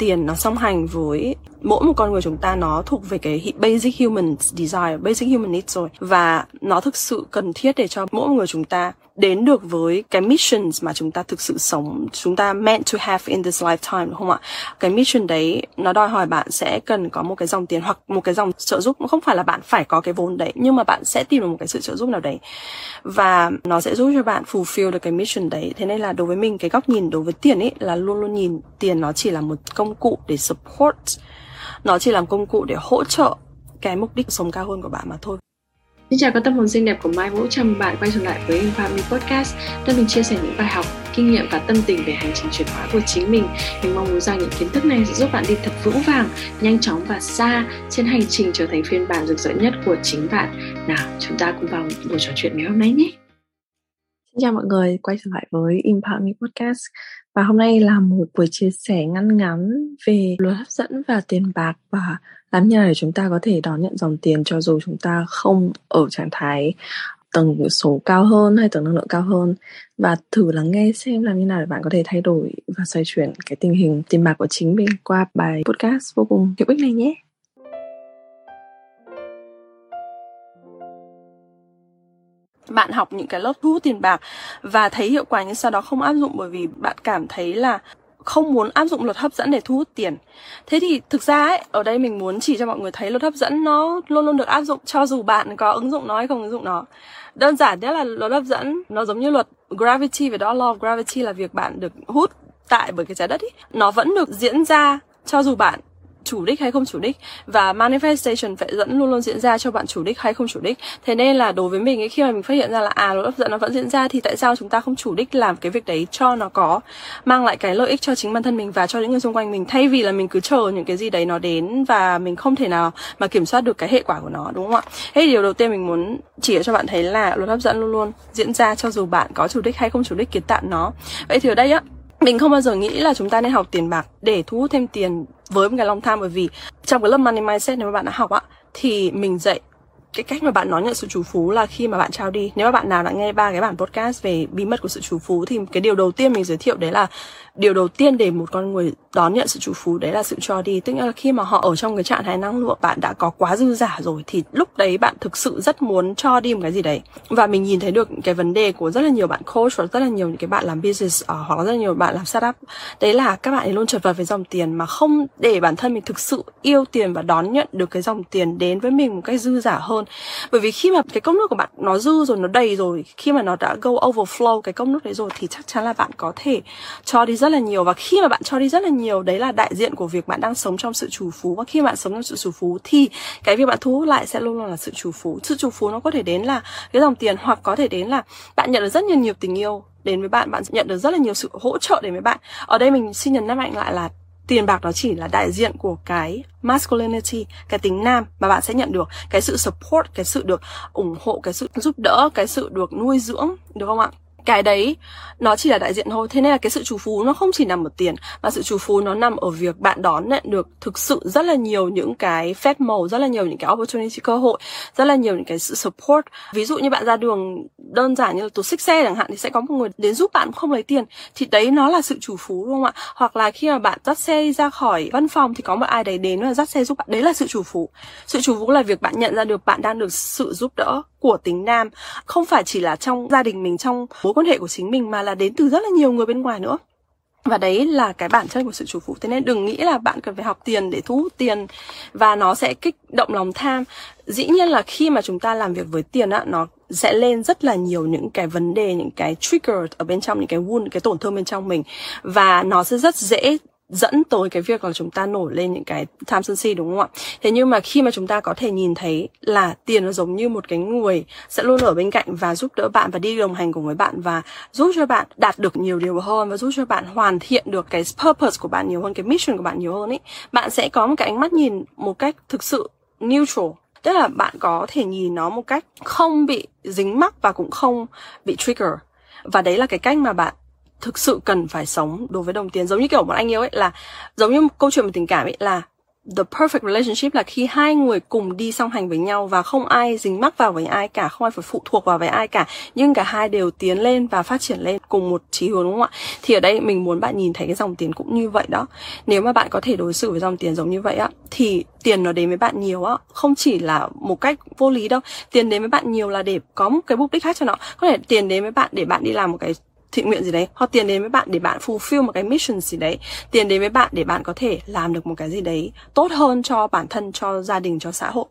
tiền nó song hành với mỗi một con người chúng ta nó thuộc về cái basic human desire, basic human needs rồi. Và nó thực sự cần thiết để cho mỗi một người chúng ta đến được với cái missions mà chúng ta thực sự sống, chúng ta meant to have in this lifetime, đúng không ạ? Cái mission đấy, nó đòi hỏi bạn sẽ cần có một cái dòng tiền hoặc một cái dòng trợ giúp. Không phải là bạn phải có cái vốn đấy, nhưng mà bạn sẽ tìm được một cái sự trợ giúp nào đấy. Và nó sẽ giúp cho bạn fulfill được cái mission đấy. Thế nên là đối với mình, cái góc nhìn đối với tiền ấy là luôn luôn nhìn tiền nó chỉ là một công cụ để support, nó chỉ làm công cụ để hỗ trợ cái mục đích sống cao hơn của bạn mà thôi. Xin chào các tâm hồn xinh đẹp của Mai Vũ, chào mừng bạn quay trở lại với Infamy Podcast nơi mình chia sẻ những bài học, kinh nghiệm và tâm tình về hành trình chuyển hóa của chính mình. Mình mong muốn rằng những kiến thức này sẽ giúp bạn đi thật vững vàng, nhanh chóng và xa trên hành trình trở thành phiên bản rực rỡ nhất của chính bạn. Nào, chúng ta cùng vào buổi trò chuyện ngày hôm nay nhé. Xin chào mọi người, quay trở lại với Impact Me Podcast và hôm nay là một buổi chia sẻ ngắn ngắn về luật hấp dẫn và tiền bạc Và làm như nào để chúng ta có thể đón nhận dòng tiền cho dù chúng ta không ở trạng thái tầng số cao hơn hay tầng năng lượng cao hơn và thử lắng nghe xem làm như nào để bạn có thể thay đổi và xoay chuyển cái tình hình tiền bạc của chính mình qua bài podcast vô cùng hữu ích này nhé. Bạn học những cái lớp thu hút tiền bạc và thấy hiệu quả nhưng sau đó không áp dụng bởi vì bạn cảm thấy là không muốn áp dụng luật hấp dẫn để thu hút tiền. Thế thì thực ra ấy, ở đây mình muốn chỉ cho mọi người thấy luật hấp dẫn nó luôn luôn được áp dụng cho dù bạn có ứng dụng nó hay không ứng dụng nó. Đơn giản nhất là luật hấp dẫn, nó giống như luật gravity và đó, law of gravity là việc bạn được hút tại bởi cái trái đất ấy. Nó vẫn được diễn ra cho dù bạn chủ đích hay không chủ đích. Và manifestation phải dẫn luôn luôn diễn ra cho bạn chủ đích hay không chủ đích. Thế nên là đối với mình ấy, khi mà mình phát hiện ra là à luật hấp dẫn nó vẫn diễn ra thì tại sao chúng ta không chủ đích làm cái việc đấy cho nó có mang lại cái lợi ích cho chính bản thân mình và cho những người xung quanh mình thay vì là mình cứ chờ những cái gì đấy nó đến và mình không thể nào mà kiểm soát được cái hệ quả của nó đúng không ạ? Thế điều đầu tiên mình muốn chỉ cho bạn thấy là luật hấp dẫn luôn luôn diễn ra cho dù bạn có chủ đích hay không chủ đích kiến tạo nó. Vậy thì ở đây á mình không bao giờ nghĩ là chúng ta nên học tiền bạc để thu hút thêm tiền với một cái long tham bởi vì trong cái lớp money mindset nếu mà bạn đã học á, thì mình dạy cái cách mà bạn nói nhận sự chủ phú là khi mà bạn trao đi. Nếu mà bạn nào đã nghe ba cái bản podcast về bí mật của sự chủ phú thì cái điều đầu tiên mình giới thiệu đấy là điều đầu tiên để một con người đón nhận sự chủ phú đấy là sự cho đi. Tức là khi mà họ ở trong cái trạng thái năng lượng bạn đã có quá dư giả rồi thì lúc đấy bạn thực sự rất muốn cho đi một cái gì đấy. Và mình nhìn thấy được cái vấn đề của rất là nhiều bạn coach và rất là nhiều những cái bạn làm business uh, hoặc là rất là nhiều bạn làm startup. Đấy là các bạn ấy luôn chật vật với dòng tiền mà không để bản thân mình thực sự yêu tiền và đón nhận được cái dòng tiền đến với mình một cách dư giả hơn bởi vì khi mà cái cốc nước của bạn nó dư rồi, nó đầy rồi, khi mà nó đã go overflow cái cốc nước đấy rồi thì chắc chắn là bạn có thể cho đi rất là nhiều. Và khi mà bạn cho đi rất là nhiều, đấy là đại diện của việc bạn đang sống trong sự chủ phú. Và khi bạn sống trong sự chủ phú thì cái việc bạn thu hút lại sẽ luôn luôn là sự chủ phú. Sự chủ phú nó có thể đến là cái dòng tiền hoặc có thể đến là bạn nhận được rất nhiều nhiều tình yêu đến với bạn. Bạn nhận được rất là nhiều sự hỗ trợ đến với bạn. Ở đây mình xin nhấn mạnh lại là tiền bạc nó chỉ là đại diện của cái masculinity, cái tính nam mà bạn sẽ nhận được. Cái sự support, cái sự được ủng hộ, cái sự giúp đỡ, cái sự được nuôi dưỡng, được không ạ? Cái đấy, nó chỉ là đại diện thôi. Thế nên là cái sự chủ phú nó không chỉ nằm ở tiền, mà sự chủ phú nó nằm ở việc bạn đón nhận được thực sự rất là nhiều những cái phép màu, rất là nhiều những cái opportunity, cơ hội, rất là nhiều những cái sự support. Ví dụ như bạn ra đường đơn giản như là tổ xích xe chẳng hạn, thì sẽ có một người đến giúp bạn không lấy tiền. Thì đấy nó là sự chủ phú, đúng không ạ? Hoặc là khi mà bạn dắt xe ra khỏi văn phòng thì có một ai đấy đến và dắt xe giúp bạn. Đấy là sự chủ phú. Sự chủ phú là việc bạn nhận ra được bạn đang được sự giúp đỡ của tính nam, không phải chỉ là trong gia đình mình, trong mối quan hệ của chính mình mà là đến từ rất là nhiều người bên ngoài nữa. Và đấy là cái bản chất của sự chủ phụ. Thế nên đừng nghĩ là bạn cần phải học tiền để thu hút tiền và nó sẽ kích động lòng tham. Dĩ nhiên là khi mà chúng ta làm việc với tiền á, nó sẽ lên rất là nhiều những cái vấn đề, những cái trigger ở bên trong, những cái wound, cái tổn thương bên trong mình. Và nó sẽ rất dễ dẫn tới cái việc là chúng ta nổi lên những cái tham sân si, đúng không ạ? Thế nhưng mà khi mà chúng ta có thể nhìn thấy là tiền nó giống như một cái người sẽ luôn ở bên cạnh và giúp đỡ bạn và đi đồng hành cùng với bạn và giúp cho bạn đạt được nhiều điều hơn và giúp cho bạn hoàn thiện được cái purpose của bạn nhiều hơn, cái mission của bạn nhiều hơn ấy bạn sẽ có một cái ánh mắt nhìn một cách thực sự neutral. Tức là bạn có thể nhìn nó một cách không bị dính mắc và cũng không bị trigger. Và đấy là cái cách mà bạn thực sự cần phải sống đối với đồng tiền. Giống như kiểu một anh yêu ấy, là giống như câu chuyện về tình cảm ấy, là the perfect relationship là khi hai người cùng đi song hành với nhau và không ai dính mắc vào với ai cả, không ai phải phụ thuộc vào với ai cả, nhưng cả hai đều tiến lên và phát triển lên cùng một chí hướng, đúng không ạ? Thì ở đây mình muốn bạn nhìn thấy cái dòng tiền cũng như vậy đó. Nếu mà bạn có thể đối xử với dòng tiền giống như vậy á, thì tiền nó đến với bạn nhiều á, không chỉ là một cách vô lý đâu. Tiền đến với bạn nhiều là để có một cái mục đích khác cho nó. Có thể tiền đến với bạn để bạn đi làm một cái thiện nguyện gì đấy, hoặc tiền đến với bạn để bạn fulfill một cái mission gì đấy, tiền đến với bạn để bạn có thể làm được một cái gì đấy tốt hơn cho bản thân, cho gia đình, cho xã hội.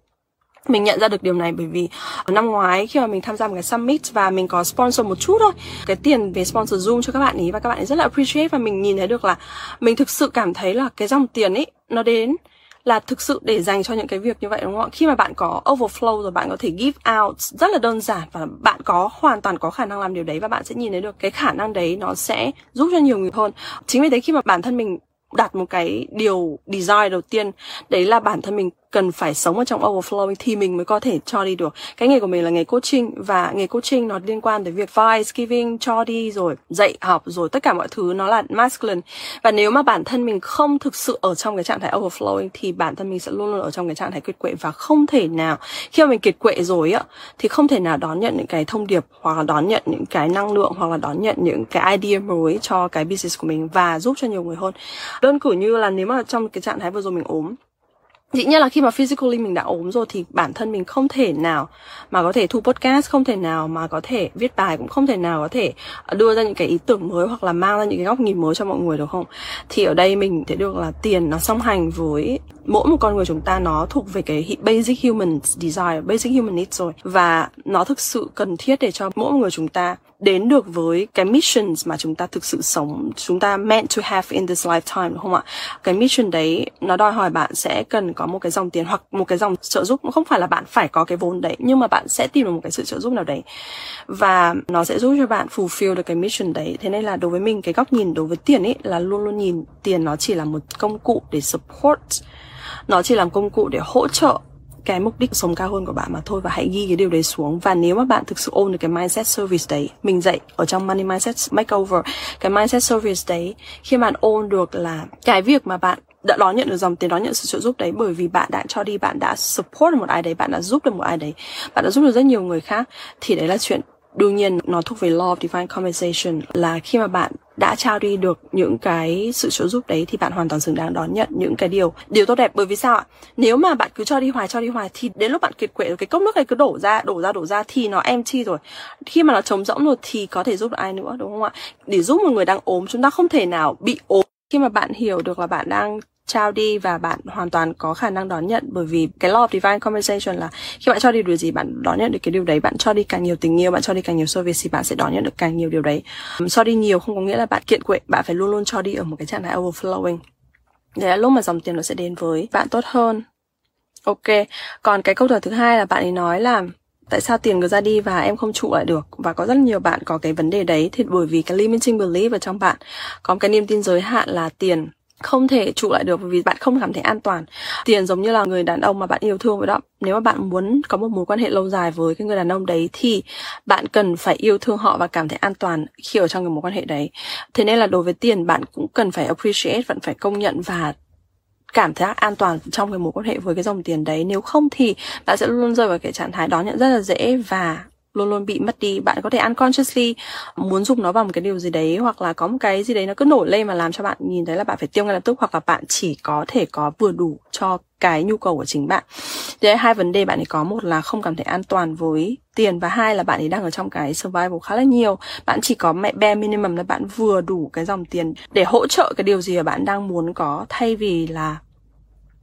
Mình nhận ra được điều này bởi vì năm ngoái khi mà mình tham gia một cái summit và mình có sponsor một chút thôi, cái tiền về sponsor zoom cho các bạn ấy và các bạn ấy rất là appreciate và mình nhìn thấy được là mình thực sự cảm thấy là cái dòng tiền ấy nó đến là thực sự để dành cho những cái việc như vậy, đúng không ạ? Khi mà bạn có overflow rồi, bạn có thể give out rất là đơn giản và bạn có hoàn toàn có khả năng làm điều đấy và bạn sẽ nhìn thấy được cái khả năng đấy nó sẽ giúp cho nhiều người hơn. Chính vì thế khi mà bản thân mình đặt một cái điều desire đầu tiên, đấy là bản thân mình cần phải sống ở trong overflowing thì mình mới có thể cho đi được. Cái nghề của mình là nghề coaching và nghề coaching nó liên quan tới việc advice giving, cho đi rồi dạy học rồi tất cả mọi thứ nó là masculine. Và nếu mà bản thân mình không thực sự ở trong cái trạng thái overflowing thì bản thân mình sẽ luôn luôn ở trong cái trạng thái kiệt quệ và không thể nào. Khi mà mình kiệt quệ rồi á, thì không thể nào đón nhận những cái thông điệp hoặc là đón nhận những cái năng lượng hoặc là đón nhận những cái idea mới cho cái business của mình và giúp cho nhiều người hơn. Đơn cử như là nếu mà trong cái trạng thái vừa rồi mình ốm dĩ nhiên là khi mà physically mình đã ốm rồi thì bản thân mình không thể nào mà có thể thu podcast, không thể nào mà có thể viết bài, cũng không thể nào có thể ờ, đưa ra những cái ý tưởng mới hoặc là mang ra những cái góc nhìn mới cho mọi người được không? Thì ở đây mình thấy được là tiền nó song hành với mỗi một con người chúng ta nó thuộc về cái basic human desire, basic human needs rồi. Và nó thực sự cần thiết để cho mỗi người chúng ta đến được với cái missions mà chúng ta thực sự sống, chúng ta meant to have in this lifetime, đúng không ạ? Cái mission đấy, nó đòi hỏi bạn sẽ cần có một cái dòng tiền hoặc một cái dòng trợ giúp. Không phải là bạn phải có cái vốn đấy, nhưng mà bạn sẽ tìm được một cái sự trợ giúp nào đấy. Và nó sẽ giúp cho bạn fulfill được cái mission đấy. Thế nên là đối với mình, cái góc nhìn đối với tiền ấy là luôn luôn nhìn tiền nó chỉ là một công cụ để support, nó chỉ làm công cụ để hỗ trợ cái mục đích sống cao hơn của bạn mà thôi và hãy ghi cái điều đấy xuống. Và nếu mà bạn thực sự ôn được cái mindset service đấy, mình dạy ở trong money mindset makeover, cái mindset service đấy, khi bạn ôn được là cái việc mà bạn đã đón nhận được dòng tiền, đón nhận sự trợ giúp đấy bởi vì bạn đã cho đi, bạn đã support được một ai đấy, bạn đã giúp được một ai đấy, bạn đã giúp được rất nhiều người khác, thì đấy là chuyện đương nhiên, nó thuộc về law of divine compensation là khi mà bạn đã trao đi được những cái sự trợ giúp đấy thì bạn hoàn toàn xứng đáng đón nhận những cái điều điều tốt đẹp. Bởi vì sao ạ? Nếu mà bạn cứ cho đi hoài, cho đi hoài thì đến lúc bạn kiệt quệ cái cốc nước này cứ đổ ra đổ ra đổ ra thì nó empty rồi. Khi mà nó trống rỗng rồi thì có thể giúp được ai nữa, đúng không ạ? Để giúp một người đang ốm, chúng ta không thể nào bị ốm. Khi mà bạn hiểu được là bạn đang trao đi và bạn hoàn toàn có khả năng đón nhận. Bởi vì cái law of divine compensation là khi bạn cho đi điều gì, bạn đón nhận được cái điều đấy, bạn cho đi càng nhiều tình yêu, bạn cho đi càng nhiều service thì bạn sẽ đón nhận được càng nhiều điều đấy. Cho đi nhiều không có nghĩa là bạn kiện quệ bạn phải luôn luôn cho đi ở một cái trạng thái overflowing. Đấy là lúc mà dòng tiền nó sẽ đến với bạn tốt hơn. Ok, còn cái câu hỏi thứ hai là bạn ấy nói là tại sao tiền cứ ra đi và em không trụ lại được? Và có rất nhiều bạn có cái vấn đề đấy thì bởi vì cái limiting belief ở trong bạn. Có một cái niềm tin giới hạn là tiền không thể trụ lại được vì bạn không cảm thấy an toàn. Tiền giống như là người đàn ông mà bạn yêu thương vậy đó. Nếu mà bạn muốn có một mối quan hệ lâu dài với cái người đàn ông đấy thì bạn cần phải yêu thương họ và cảm thấy an toàn khi ở trong cái mối quan hệ đấy. Thế nên là đối với tiền, bạn cũng cần phải appreciate vẫn phải công nhận và cảm thấy an toàn trong cái mối quan hệ với cái dòng tiền đấy. Nếu không thì bạn sẽ luôn rơi vào cái trạng thái đó nhận rất là dễ và luôn luôn bị mất đi. Bạn có thể unconsciously muốn dùng nó vào một cái điều gì đấy hoặc là có một cái gì đấy nó cứ nổi lên mà làm cho bạn nhìn thấy là bạn phải tiêu ngay lập tức hoặc là bạn chỉ có thể có vừa đủ cho cái nhu cầu của chính bạn. Thế hai vấn đề bạn ấy có. Một là không cảm thấy an toàn với tiền và hai là bạn ấy đang ở trong cái survival khá là nhiều. Bạn chỉ có mẹ bare minimum là bạn vừa đủ cái dòng tiền để hỗ trợ cái điều gì mà bạn đang muốn có thay vì là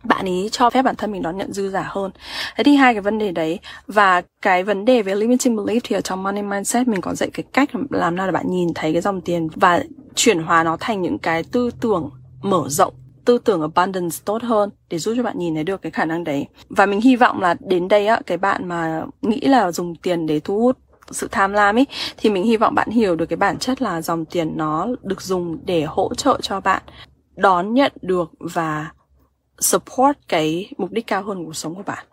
bạn ấy cho phép bản thân mình đón nhận dư giả hơn. Thế thì hai cái vấn đề đấy và cái vấn đề về limiting belief thì ở trong money mindset mình có dạy cái cách làm nào để bạn nhìn thấy cái dòng tiền và chuyển hóa nó thành những cái tư tưởng mở rộng, tư tưởng abundance tốt hơn để giúp cho bạn nhìn thấy được cái khả năng đấy. Và mình hy vọng là đến đây á, cái bạn mà nghĩ là dùng tiền để thu hút sự tham lam ấy thì mình hy vọng bạn hiểu được cái bản chất là dòng tiền nó được dùng để hỗ trợ cho bạn đón nhận được và support cái mục đích cao hơn của cuộc sống của bạn.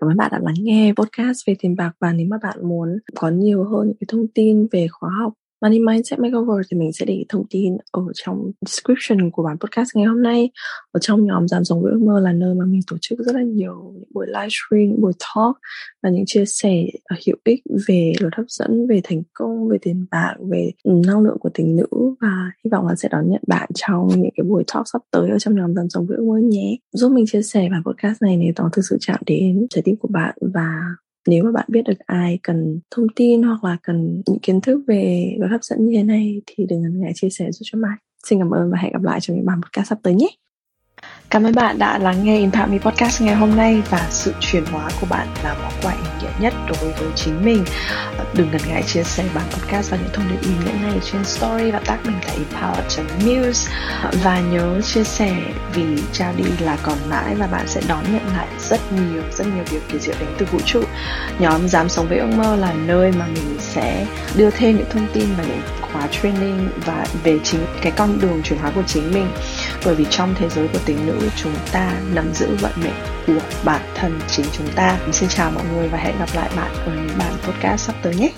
Cảm ơn bạn đã lắng nghe podcast về tiền bạc và nếu mà bạn muốn có nhiều hơn những cái thông tin về khóa học Money Mindset Makeover thì mình sẽ để thông tin ở trong description của bản podcast ngày hôm nay ở trong nhóm giảm sống với ước mơ là nơi mà mình tổ chức rất là nhiều những buổi livestream, buổi talk và những chia sẻ hữu ích về luật hấp dẫn, về thành công, về tiền bạc, về ừ, năng lượng của tình nữ và hy vọng là sẽ đón nhận bạn trong những cái buổi talk sắp tới ở trong nhóm giảm sống với ước mơ nhé. Giúp mình chia sẻ bản podcast này nếu nó thực sự chạm đến trái tim của bạn và nếu mà bạn biết được ai cần thông tin hoặc là cần những kiến thức về luật hấp dẫn như thế này thì đừng ngần ngại chia sẻ giúp cho Mai. Xin cảm ơn và hẹn gặp lại trong những bài podcast sắp tới nhé. Cảm ơn bạn đã lắng nghe Impact Me Podcast ngày hôm nay và sự chuyển hóa của bạn là món quà ý nghĩa nhất đối với chính mình. Ờ, đừng ngần ngại chia sẻ bản podcast và những thông điệp ý nghĩa này trên story và tag mình tại empower.news ờ, và nhớ chia sẻ vì trao đi là còn mãi và bạn sẽ đón nhận lại rất nhiều rất nhiều điều kỳ diệu đến từ vũ trụ. Nhóm dám sống với ước mơ là nơi mà mình sẽ đưa thêm những thông tin và những khóa training và về chính, cái con đường chuyển hóa của chính mình bởi vì trong thế giới của tính nữ, chúng ta nắm giữ vận mệnh của bản thân chính chúng ta. Xin chào mọi người và hẹn gặp lại bạn ở những bản podcast sắp tới nhé.